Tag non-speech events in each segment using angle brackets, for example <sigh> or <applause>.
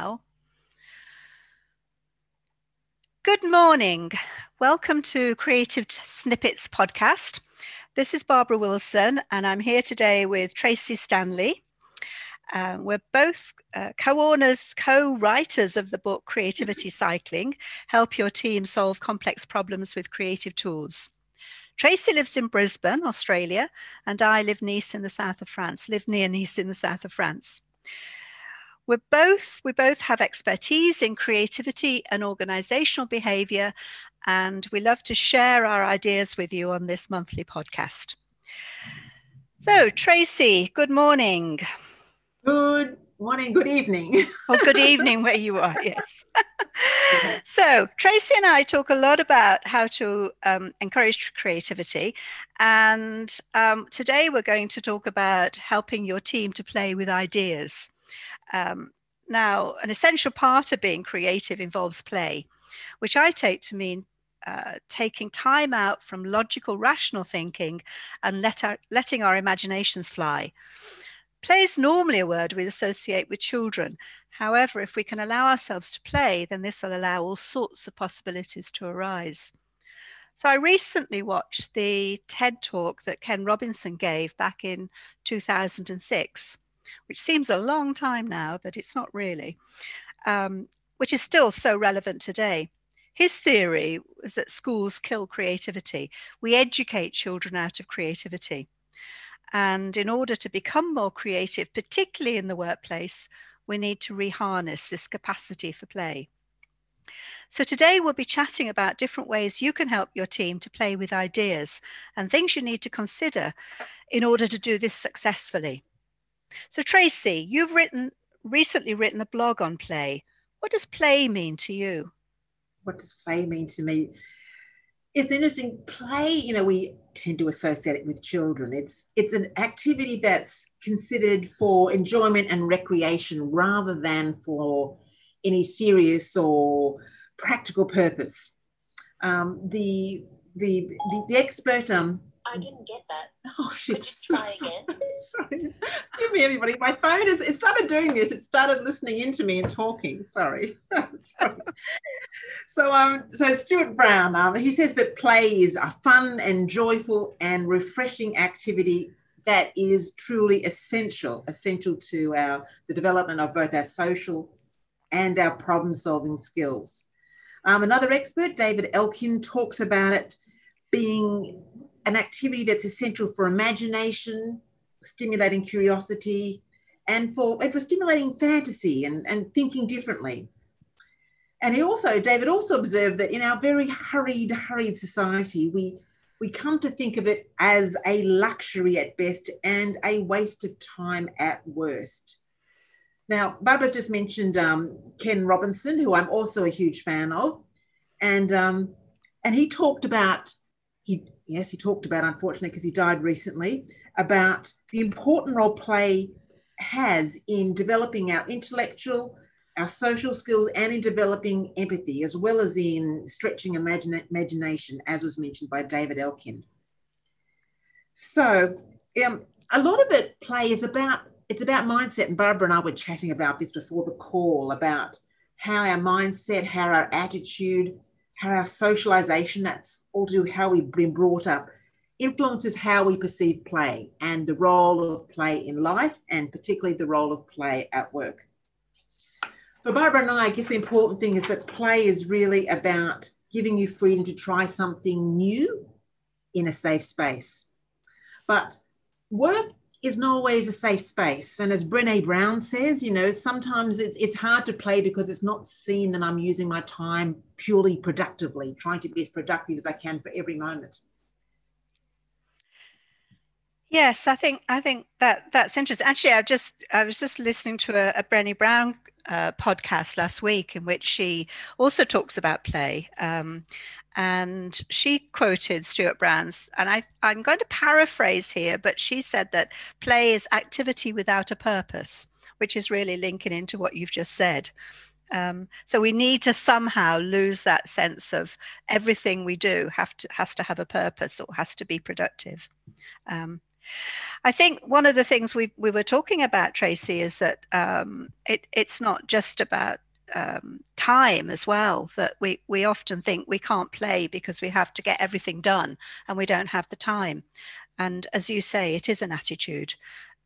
now. Good morning. Welcome to Creative Snippets podcast. This is Barbara Wilson, and I'm here today with Tracy Stanley. Uh, we're both uh, co owners, co writers of the book Creativity <laughs> Cycling Help Your Team Solve Complex Problems with Creative Tools. Tracy lives in Brisbane, Australia, and I live Nice in the south of France, live near Nice in the south of France. We're both, we both have expertise in creativity and organizational behavior, and we love to share our ideas with you on this monthly podcast. So, Tracy, good morning. Good morning, good evening. or good <laughs> evening where you are, yes. so, Tracy and I talk a lot about how to um, encourage creativity. And um, today we're going to talk about helping your team to play with ideas. Um, now, an essential part of being creative involves play, which I take to mean uh, taking time out from logical, rational thinking and let our, letting our imaginations fly. Play is normally a word we associate with children. However, if we can allow ourselves to play, then this will allow all sorts of possibilities to arise. So I recently watched the TED talk that Ken Robinson gave back in 2006 which seems a long time now, but it's not really, um, which is still so relevant today. His theory was that schools kill creativity. We educate children out of creativity. And in order to become more creative, particularly in the workplace, we need to reharness this capacity for play. So, today we'll be chatting about different ways you can help your team to play with ideas and things you need to consider in order to do this successfully. So, Tracy, you've written recently written a blog on play. What does play mean to you? What does play mean to me? It's interesting. Play, you know, we tend to associate it with children. It's it's an activity that's considered for enjoyment and recreation rather than for any serious or practical purpose. Um, the, the the the expert um, I didn't get that. <laughs> Oh shit! Could you try <laughs> again? Sorry. Give me everybody. My phone is. It started doing this. It started listening into me and talking. Sorry. <laughs> Sorry. So um. So Stuart Brown. Um. He says that play is a fun and joyful and refreshing activity that is truly essential. Essential to our the development of both our social and our problem solving skills. Um, another expert, David Elkind, talks about it being an activity that's essential for imagination, stimulating curiosity, and for, and for stimulating fantasy and, and thinking differently. And he also, David also observed that in our very hurried, hurried society, we, we come to think of it as a luxury at best and a waste of time at worst. Now, Barbara's just mentioned um, Ken Robinson, who I'm also a huge fan of, and um, and he talked about he yes, he talked about, unfortunately, because he died recently, about the important role play has in developing our intellectual, our social skills, and in developing empathy, as well as in stretching imagine, imagination, as was mentioned by David Elkind. So, um, a lot of it play is about it's about mindset, and Barbara and I were chatting about this before the call about how our mindset, how our attitude, our socialization, that's all to do with how we've been brought up, influences how we perceive play and the role of play in life, and particularly the role of play at work. For Barbara and I, I guess the important thing is that play is really about giving you freedom to try something new in a safe space. But work isn't always a safe space. And as Brené Brown says, you know, sometimes it's, it's hard to play because it's not seen that I'm using my time purely productively, trying to be as productive as I can for every moment. Yes, I think I think that that's interesting. Actually, I just I was just listening to a, a Brené Brown uh, podcast last week in which she also talks about play, um, and she quoted Stuart Brown's, and I, I'm going to paraphrase here, but she said that play is activity without a purpose, which is really linking into what you've just said. Um, so we need to somehow lose that sense of everything we do have to has to have a purpose or has to be productive. Um, I think one of the things we, we were talking about, Tracy, is that um, it, it's not just about um, time as well that we we often think we can't play because we have to get everything done and we don't have the time. And as you say it is an attitude.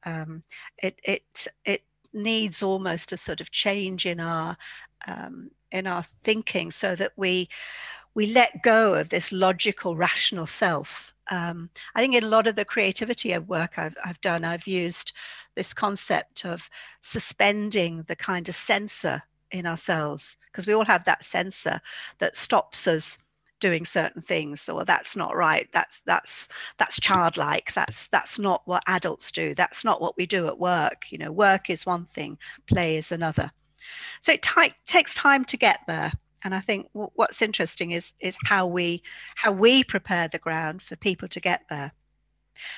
Um, it it it needs almost a sort of change in our um, in our thinking so that we we let go of this logical rational self. Um, i think in a lot of the creativity work I've, I've done i've used this concept of suspending the kind of censor in ourselves because we all have that censor that stops us doing certain things. Or that's not right. That's that's that's childlike. That's that's not what adults do. That's not what we do at work. You know work is one thing play is another. So it t- takes time to get there. And i think w- what's interesting is is how we how we prepare the ground for people to get there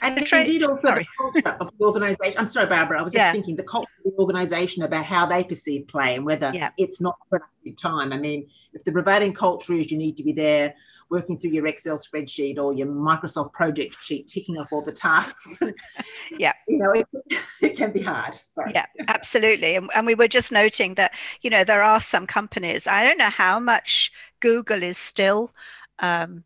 and so tra- indeed also sorry. the culture of the organization. I'm sorry, Barbara, I was just thinking the culture of the organization about how they perceive play and whether yeah. it's not productive time. I mean, if the prevailing culture is you need to be there working through your Excel spreadsheet or your Microsoft project sheet, ticking off all the tasks. <laughs> yeah. You know, it, <laughs> it, can be hard. Sorry. Yeah, absolutely. And, and we were just noting that, you know, there are some companies, I don't know how much Google is still um,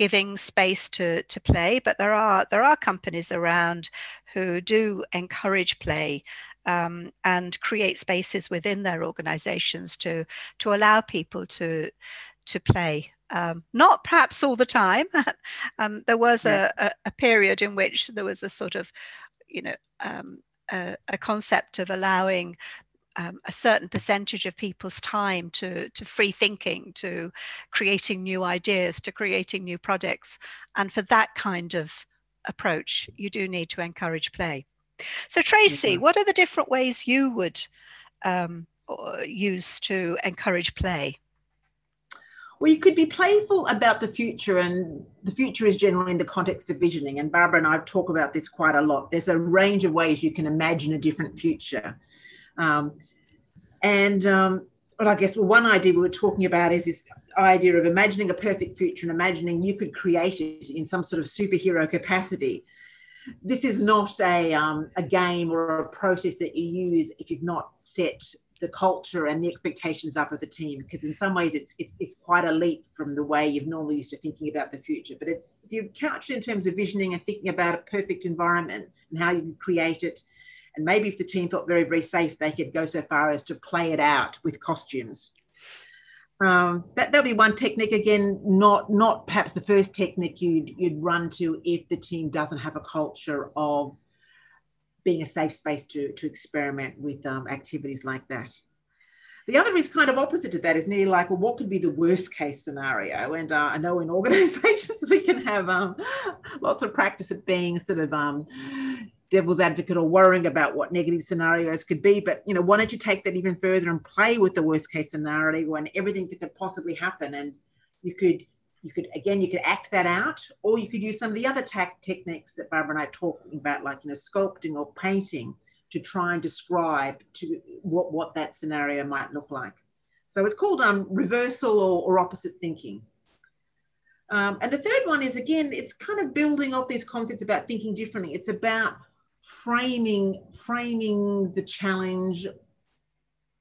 giving space to to play but there are there are companies around who do encourage play um, and create spaces within their organizations to to allow people to to play um, not perhaps all the time <laughs> um, there was yeah. a, a, period in which there was a sort of you know um, a, a, concept of allowing um, a certain percentage of people's time to, to free thinking, to creating new ideas, to creating new products. And for that kind of approach, you do need to encourage play. So, Tracy, mm-hmm. what are the different ways you would um, use to encourage play? Well, you could be playful about the future, and the future is generally in the context of visioning. And Barbara and I talk about this quite a lot. There's a range of ways you can imagine a different future. Um, and um, well, I guess well, one idea we were talking about is this idea of imagining a perfect future and imagining you could create it in some sort of superhero capacity. This is not a, um, a game or a process that you use if you've not set the culture and the expectations up of the team because in some ways it's, it's it's quite a leap from the way you've normally used to thinking about the future but if you couch it in terms of visioning and thinking about a perfect environment and how you can create it and maybe if the team felt very, very safe, they could go so far as to play it out with costumes. Um, that that'll be one technique again, not not perhaps the first technique you'd you'd run to if the team doesn't have a culture of being a safe space to to experiment with um, activities like that. The other is kind of opposite to that, is nearly like, well, what could be the worst case scenario? And uh, I know in <laughs> organizations we can have um, lots of practice at being sort of um, devil's advocate or worrying about what negative scenarios could be. But you know, why don't you take that even further and play with the worst case scenario and everything that could possibly happen? And you could you could again you could act that out, or you could use some of the other tact techniques that Barbara and I talking about, like you know, sculpting or painting to try and describe to what, what that scenario might look like. So it's called um, reversal or, or opposite thinking. Um, and the third one is again, it's kind of building off these concepts about thinking differently. It's about framing framing the challenge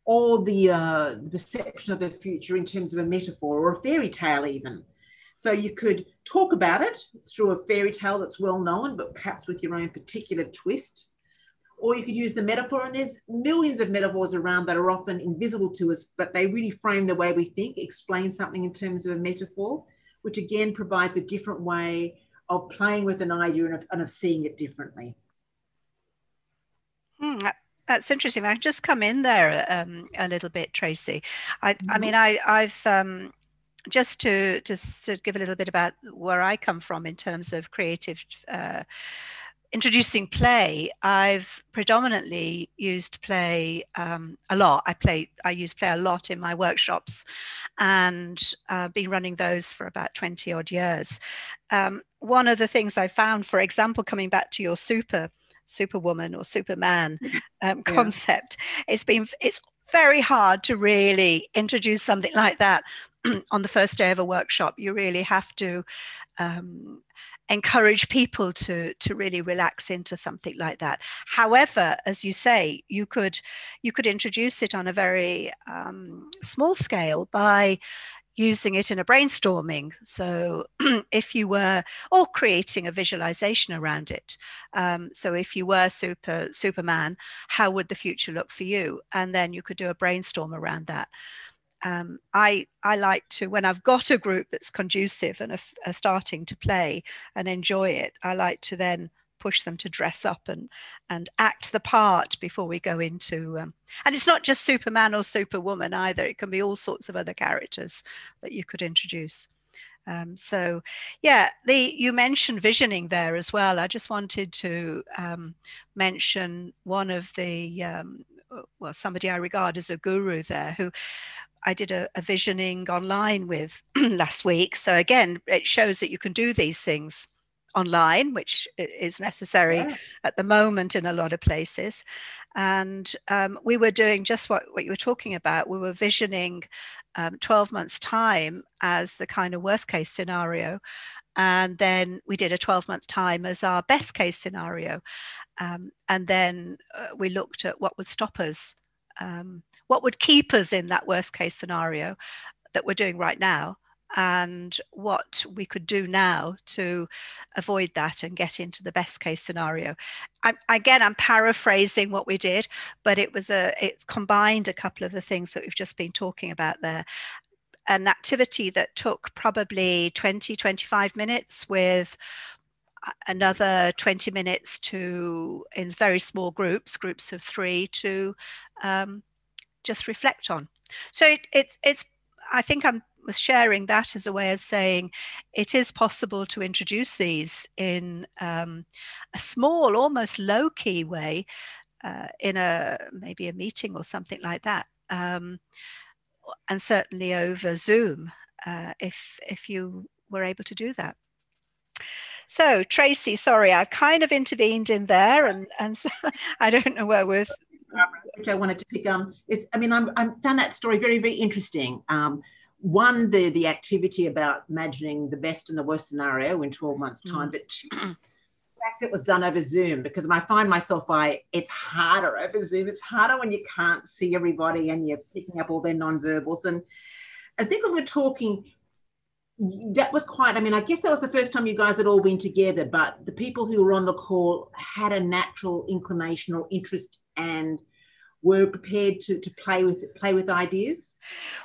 or the, uh, perception of the future in terms of a metaphor or a fairy tale even. So you could talk about it through a fairy tale that's well known but perhaps with your own particular twist. Or you could use the metaphor and there's millions of metaphors around that are often invisible to us but they really frame the way we think explain something in terms of a metaphor which again provides a different way of playing with an idea and of, and of seeing it differently Hmm, that's interesting. I just come in there um, a little bit, Tracy. I, mm-hmm. I mean, I, I've um, just to just to give a little bit about where I come from in terms of creative. Uh, introducing play i've predominantly used play um, a lot i play i use play a lot in my workshops and uh, been running those for about 20 odd years um, one of the things i found for example coming back to your super superwoman or superman <laughs> um, yeah. concept it's been it's very hard to really introduce something like that <clears throat> on the first day of a workshop you really have to um, encourage people to to really relax into something like that. However, as you say, you could you could introduce it on a very um, small scale by using it in a brainstorming. So <clears throat> if you were, or creating a visualization around it. Um, so if you were super Superman, how would the future look for you? And then you could do a brainstorm around that. Um, I I like to when I've got a group that's conducive and are, are starting to play and enjoy it. I like to then push them to dress up and and act the part before we go into um, and it's not just superman or superwoman either it can be all sorts of other characters that you could introduce. Um, so yeah the you mentioned visioning there as well. I just wanted to um, mention one of the um, well somebody i regard as a guru there who I did a, a visioning online with <clears throat> last week. So again, it shows that you can do these things online, which is necessary yeah. at the moment in a lot of places. And um, we were doing just what, what you were talking about. We were visioning um, 12 months' time as the kind of worst case scenario. And then we did a 12 month time as our best case scenario. Um, and then uh, we looked at what would stop us, um, what would keep us in that worst case scenario that we're doing right now and what we could do now to avoid that and get into the best case scenario. I, again, I'm paraphrasing what we did, but it was a it combined a couple of the things that we've just been talking about there. An activity that took probably 20, 25 minutes with another 20 minutes to in very small groups groups of three to um, just reflect on so it, it, it's i think i'm was sharing that as a way of saying it is possible to introduce these in um, a small, almost low key way uh, in a maybe a meeting or something like that. Um, and certainly over Zoom, uh, if if you were able to do that. So Tracy, sorry, I kind of intervened in there, and and so <laughs> I don't know where we're. Which I wanted to pick. Um, it's. I mean, I'm. I found that story very, very interesting. Um, one the the activity about imagining the best and the worst scenario in 12 months time mm. but two, the fact it was done over zoom because i find myself i it's harder over zoom it's harder when you can't see everybody and you're picking up all their non-verbals and i think when we're talking that was quite i mean i guess that was the first time you guys had all been together but the people who were on the call had a natural inclination or interest and were prepared to, to play with play with ideas?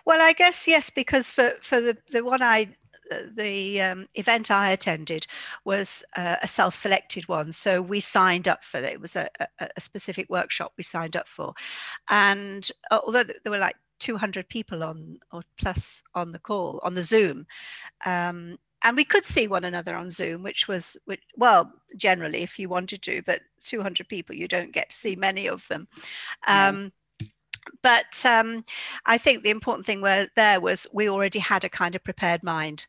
Well, I guess yes, because for for the the one I the um, event I attended was uh, a self-selected one, so we signed up for it. It was a, a, a specific workshop we signed up for, and uh, although there were like 200 people on or plus on the call on the Zoom, um, and we could see one another on Zoom, which was which, well, generally if you wanted to, but 200 people, you don't get to see many of them. Um, But um, I think the important thing where there was we already had a kind of prepared mind,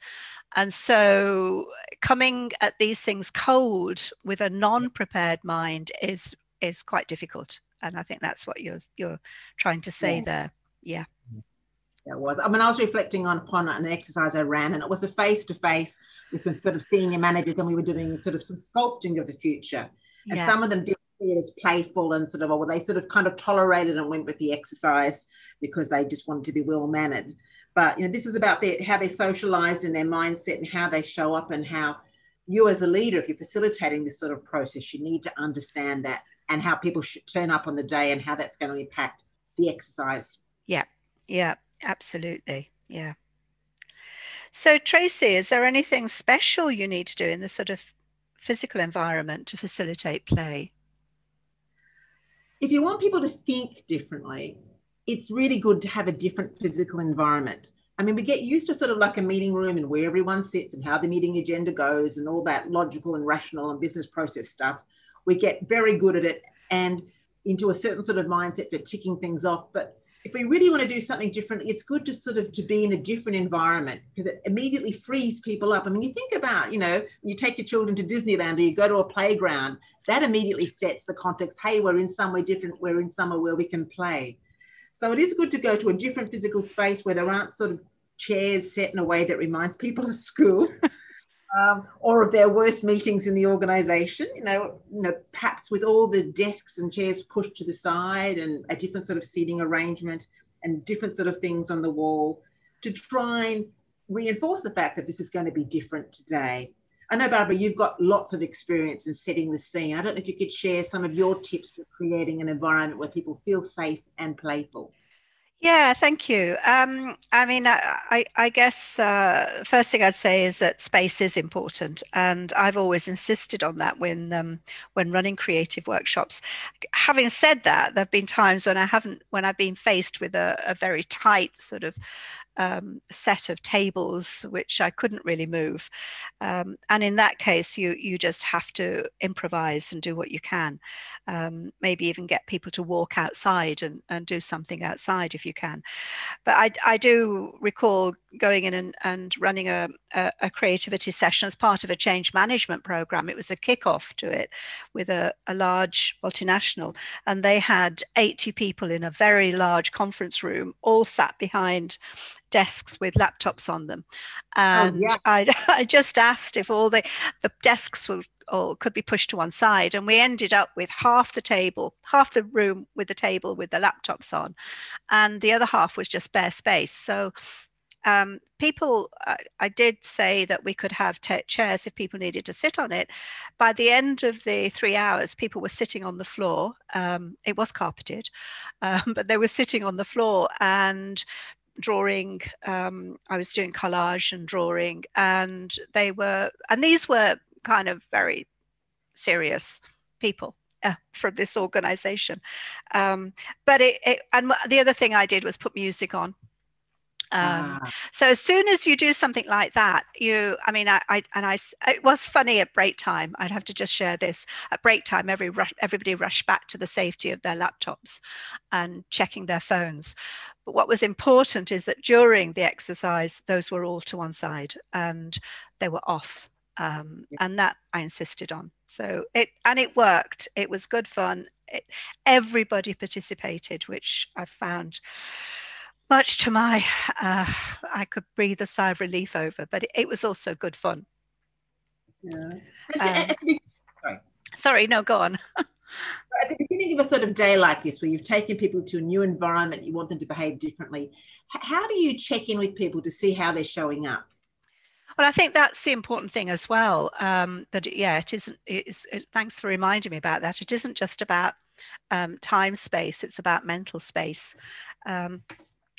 and so coming at these things cold with a non-prepared mind is is quite difficult. And I think that's what you're you're trying to say yeah. there. Yeah it was. I mean, I was reflecting on upon an exercise I ran, and it was a face to face with some sort of senior managers, and we were doing sort of some sculpting of the future. And yeah. some of them did see it as playful and sort of, well, they sort of kind of tolerated and went with the exercise because they just wanted to be well mannered. But you know, this is about their, how they socialized and their mindset and how they show up and how you as a leader, if you're facilitating this sort of process, you need to understand that and how people should turn up on the day and how that's going to impact the exercise. Yeah, yeah. Absolutely. Yeah. So, Tracy, is there anything special you need to do in the sort of physical environment to facilitate play? If you want people to think differently, it's really good to have a different physical environment. I mean, we get used to sort of like a meeting room and where everyone sits and how the meeting agenda goes and all that logical and rational and business process stuff. We get very good at it and into a certain sort of mindset for ticking things off. But if we really want to do something different, it's good to sort of to be in a different environment because it immediately frees people up. I mean, you think about, you know, you take your children to Disneyland or you go to a playground, that immediately sets the context. Hey, we're in somewhere different. We're in somewhere where we can play. So it is good to go to a different physical space where there aren't sort of chairs set in a way that reminds people of school. <laughs> Um, or of their worst meetings in the organization, you know, you know, perhaps with all the desks and chairs pushed to the side and a different sort of seating arrangement and different sort of things on the wall to try and reinforce the fact that this is going to be different today. I know, Barbara, you've got lots of experience in setting the scene. I don't know if you could share some of your tips for creating an environment where people feel safe and playful. Yeah, thank you. Um, I mean, I, I guess uh, first thing I'd say is that space is important, and I've always insisted on that when um, when running creative workshops. Having said that, there have been times when I haven't, when I've been faced with a, a very tight sort of um, set of tables which I couldn't really move. Um, and in that case, you you just have to improvise and do what you can. Um, maybe even get people to walk outside and, and do something outside if you can. But I, I do recall going in and, and running a, a, a creativity session as part of a change management program. It was a kickoff to it with a, a large multinational, and they had 80 people in a very large conference room, all sat behind desks with laptops on them. Oh, and oh, yeah. I, <laughs> I just asked if all the, the desks were or could be pushed to one side and we ended up with half the table half the room with the table with the laptops on and the other half was just bare space so um, people uh, i did say that we could have t- chairs if people needed to sit on it by the end of the three hours people were sitting on the floor um, it was carpeted <laughs> um, but they were sitting on the floor and drawing um, i was doing collage and drawing and they were and these were kind of very serious people uh, from this organization. Um, but it, it, and the other thing i did was put music on. Um, ah. so as soon as you do something like that you i mean I, I, and i it was funny at break time i'd have to just share this at break time every everybody rushed back to the safety of their laptops and checking their phones but what was important is that during the exercise, those were all to one side and they were off. Um, and that I insisted on. So it and it worked. It was good fun. It, everybody participated, which I found much to my uh, I could breathe a sigh of relief over. But it, it was also good fun. Yeah. Um, sorry. sorry, no, go on. <laughs> Beginning of a sort of day like this, where you've taken people to a new environment, you want them to behave differently, how do you check in with people to see how they're showing up? Well, I think that's the important thing as well. Um, that yeah, it isn't. It's, it, thanks for reminding me about that. It isn't just about um, time space; it's about mental space. Um,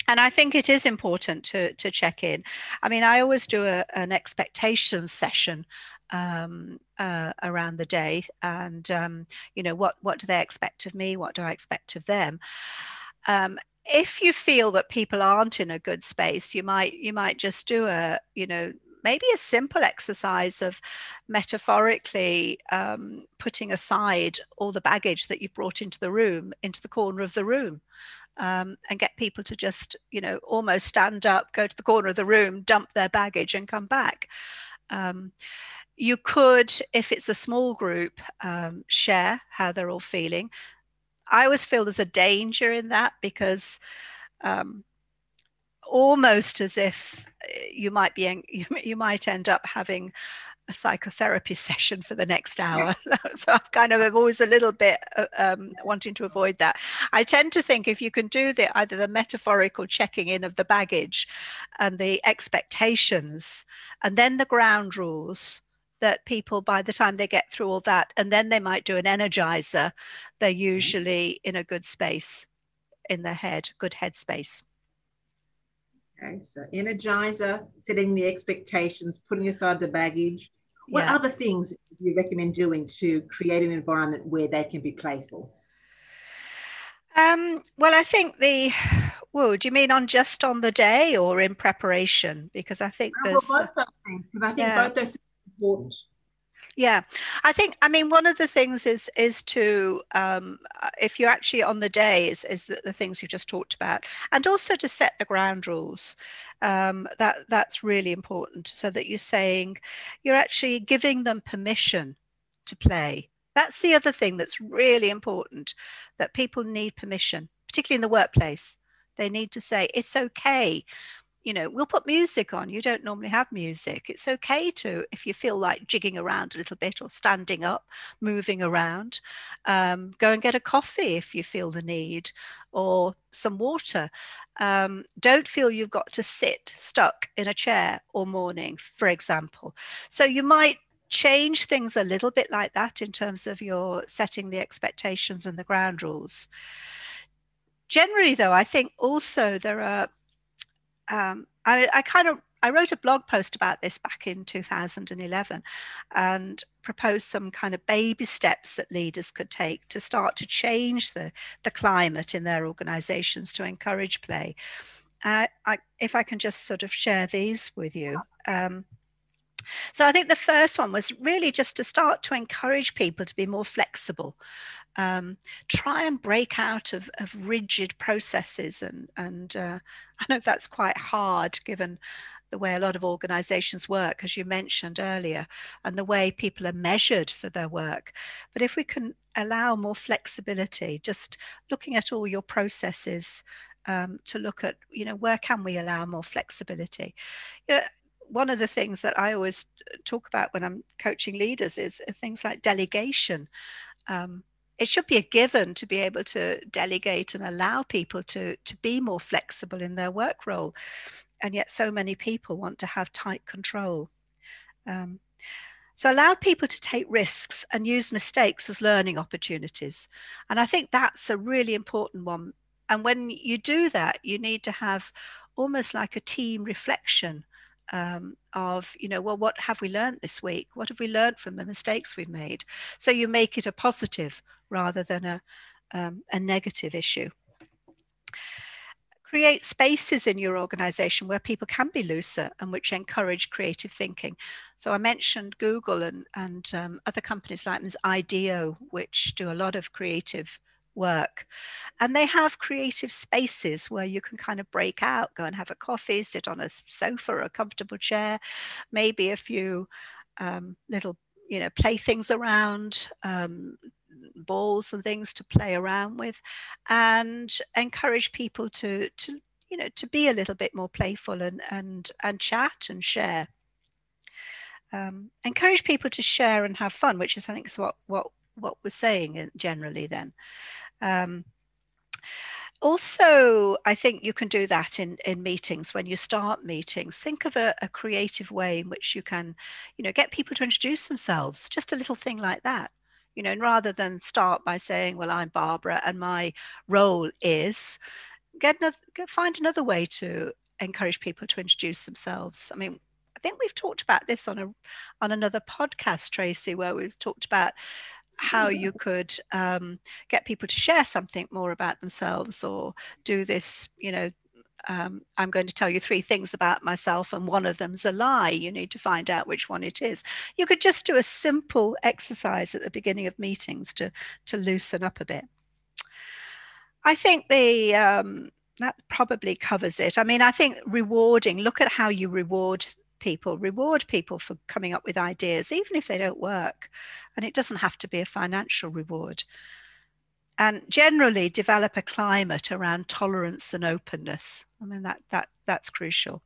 and I think it is important to to check in. I mean, I always do a, an expectations session um, uh, around the day and um, you know what what do they expect of me? What do i expect of them? Um, if you feel that people aren't in a good space you might you might just do a you know maybe a simple exercise of metaphorically um, putting aside all the baggage that you've brought into the room into the corner of the room um, and get people to just you know almost stand up go to the corner of the room dump their baggage and come back. Um, you could, if it's a small group, um, share how they're all feeling. I always feel there's a danger in that because um, almost as if eh, you might be you, <laughs> you might end up having a psychotherapy <laughs> session for the next hour. <laughs> so I'm kind of I'm always a little bit uh, um, wanting to avoid that. I tend to think if you can do the either the metaphorical checking in of the baggage and the expectations, and then the ground rules, that people by the time they get through all that and then they might do an energizer they're mm-hmm. usually in a good space in their head good headspace okay so energizer setting the expectations putting aside the baggage what yeah. other things do you recommend doing to create an environment where they can be playful um, well i think the well, do you mean on just on the day or in preparation? Because I think there's well, both those things. Because I think yeah. both those important. Yeah. I think i mean one of the things is is to um, uh, if you're actually on the day is, is the, the, things you just talked about. And also to set the ground rules. Um, that that's really important. So that you're saying you're actually giving them permission to play. That's the other thing that's really important that people need permission particularly in the workplace. They need to say it's okay you know, we'll put music on. You don't normally have music. It's okay to, if you feel like jigging around a little bit or standing up, moving around, um, go and get a coffee if you feel the need or some water. Um, don't feel you've got to sit stuck in a chair all morning, for example. So you might change things a little bit like that in terms of your setting the expectations and the ground rules. Generally, though, I think also there are um, I, I kind of I wrote a blog post about this back in 2011 and proposed some kind of baby steps that leaders could take to start to change the, the climate in their organizations to encourage play. And I, I, if I can just sort of share these with you. Um, so I think the first one was really just to start to encourage people to be more flexible um, try and break out of, of rigid processes. And, and uh, I know that's quite hard given the way a lot of organizations work, as you mentioned earlier, and the way people are measured for their work. But if we can allow more flexibility, just looking at all your processes um, to look at, you know, where can we allow more flexibility? You know, one of the things that I always talk about when I'm coaching leaders is things like delegation. Um, it should be a given to be able to delegate and allow people to to be more flexible in their work role. And yet so many people want to have tight control. Um, so allow people to take risks and use mistakes as learning opportunities. And i think that's a really important one. And when you do that you need to have almost like a team reflection um, of you know well what have we learned this week what have we learned from the mistakes we've made so you make it a positive rather than a, um, a negative issue. Create spaces in your organization where people can be looser and which encourage creative thinking. So I mentioned Google and, and um, other companies like IDEO, which do a lot of creative work. And they have creative spaces where you can kind of break out, go and have a coffee, sit on a sofa or a comfortable chair, maybe a few um, little you know playthings around um, balls and things to play around with and encourage people to to you know to be a little bit more playful and and and chat and share um, encourage people to share and have fun which is i think is what what what we're saying generally then um, also i think you can do that in in meetings when you start meetings think of a, a, creative way in which you can you know get people to introduce themselves just a little thing like that you know, and rather than start by saying, well, I'm Barbara and my role is, get another, get, find another way to encourage people to introduce themselves. I mean, I think we've talked about this on a on another podcast, Tracy, where we've talked about how you could um, get people to share something more about themselves or do this, you know, um, I'm going to tell you three things about myself, and one of them's a lie. You need to find out which one it is. You could just do a simple exercise at the beginning of meetings to, to loosen up a bit. I think the um, that probably covers it. I mean, I think rewarding, look at how you reward people, reward people for coming up with ideas, even if they don't work. And it doesn't have to be a financial reward and generally develop a climate around tolerance and openness. I mean that that that's crucial.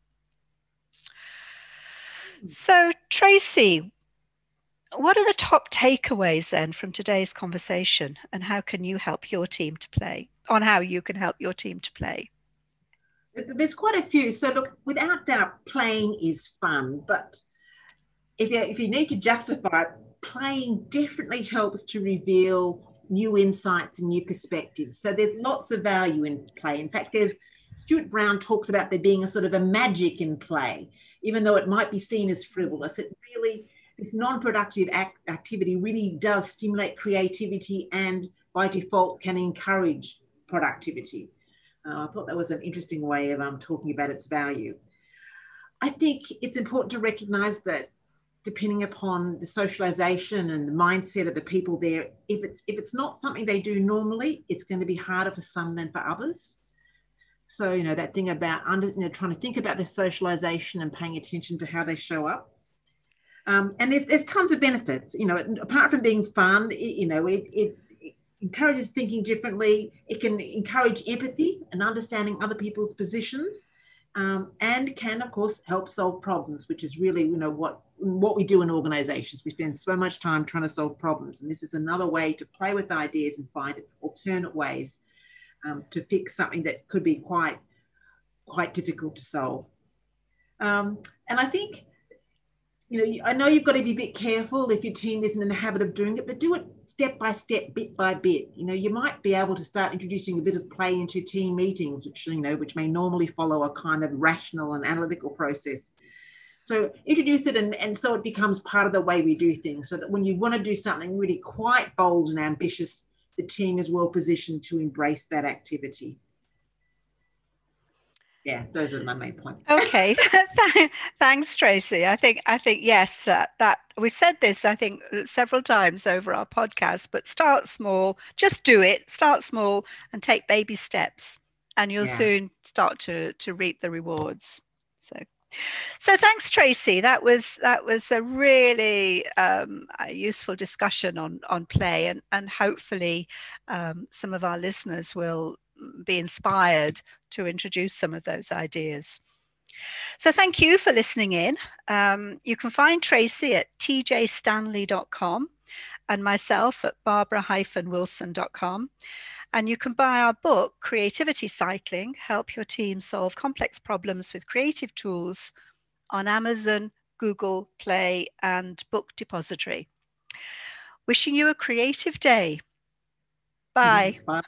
Hmm. So Tracy, what are the top takeaways then from today's conversation and how can you help your team to play on how you can help your team to play? There's quite a few. So look, without doubt, playing is fun, but if you, if you need to justify it, playing definitely helps to reveal new insights and new perspectives. So there's lots of value in play. In fact, there's Stuart Brown talks about there being a sort of a magic in play, even though it might be seen as frivolous. It really, this non-productive act, activity really does stimulate creativity and by default can encourage productivity. Uh, I thought that was an interesting way of um, talking about its value. I think it's important to recognize that depending upon the socialization and the mindset of the people there if it's if it's not something they do normally it's going to be harder for some than for others so you know that thing about under you know trying to think about their socialization and paying attention to how they show up um, and there's, there's tons of benefits you know apart from being fun it, you know it, it encourages thinking differently. It can encourage empathy and understanding other people's positions um, and can of course help solve problems which is really you know what what we do in organizations. We spend so much time trying to solve problems and this is another way to play with ideas and find alternate ways um, to fix something that could be quite quite difficult to solve. Um, and i think you know, I know you've got to be a bit careful if your team isn't in the habit of doing it, but do it step by step, bit by bit. You know, you might be able to start introducing a bit of play into team meetings, which you know, which may normally follow a kind of rational and analytical process. So introduce it, and, and so it becomes part of the way we do things. So that when you want to do something really quite bold and ambitious, the team is well positioned to embrace that activity yeah those are my main points. Okay. <laughs> Thanks tracy. I think i think yes uh, that we said this i think several times over our podcast but start small just do it. Start small and take baby steps and you'll yeah. soon start to to reap the rewards. So so thanks tracy. That was that was a really um, useful discussion on on play and and hopefully um, some of our listeners will be inspired to introduce some of those ideas. So thank you for listening in. Um, you can find Tracy at tjstanley.com and myself at barbara-wilson.com. And you can buy our book, Creativity Cycling Help Your Team Solve Complex Problems with Creative Tools, on Amazon, Google Play, and Book Depository. Wishing you a creative day. Bye. Bye.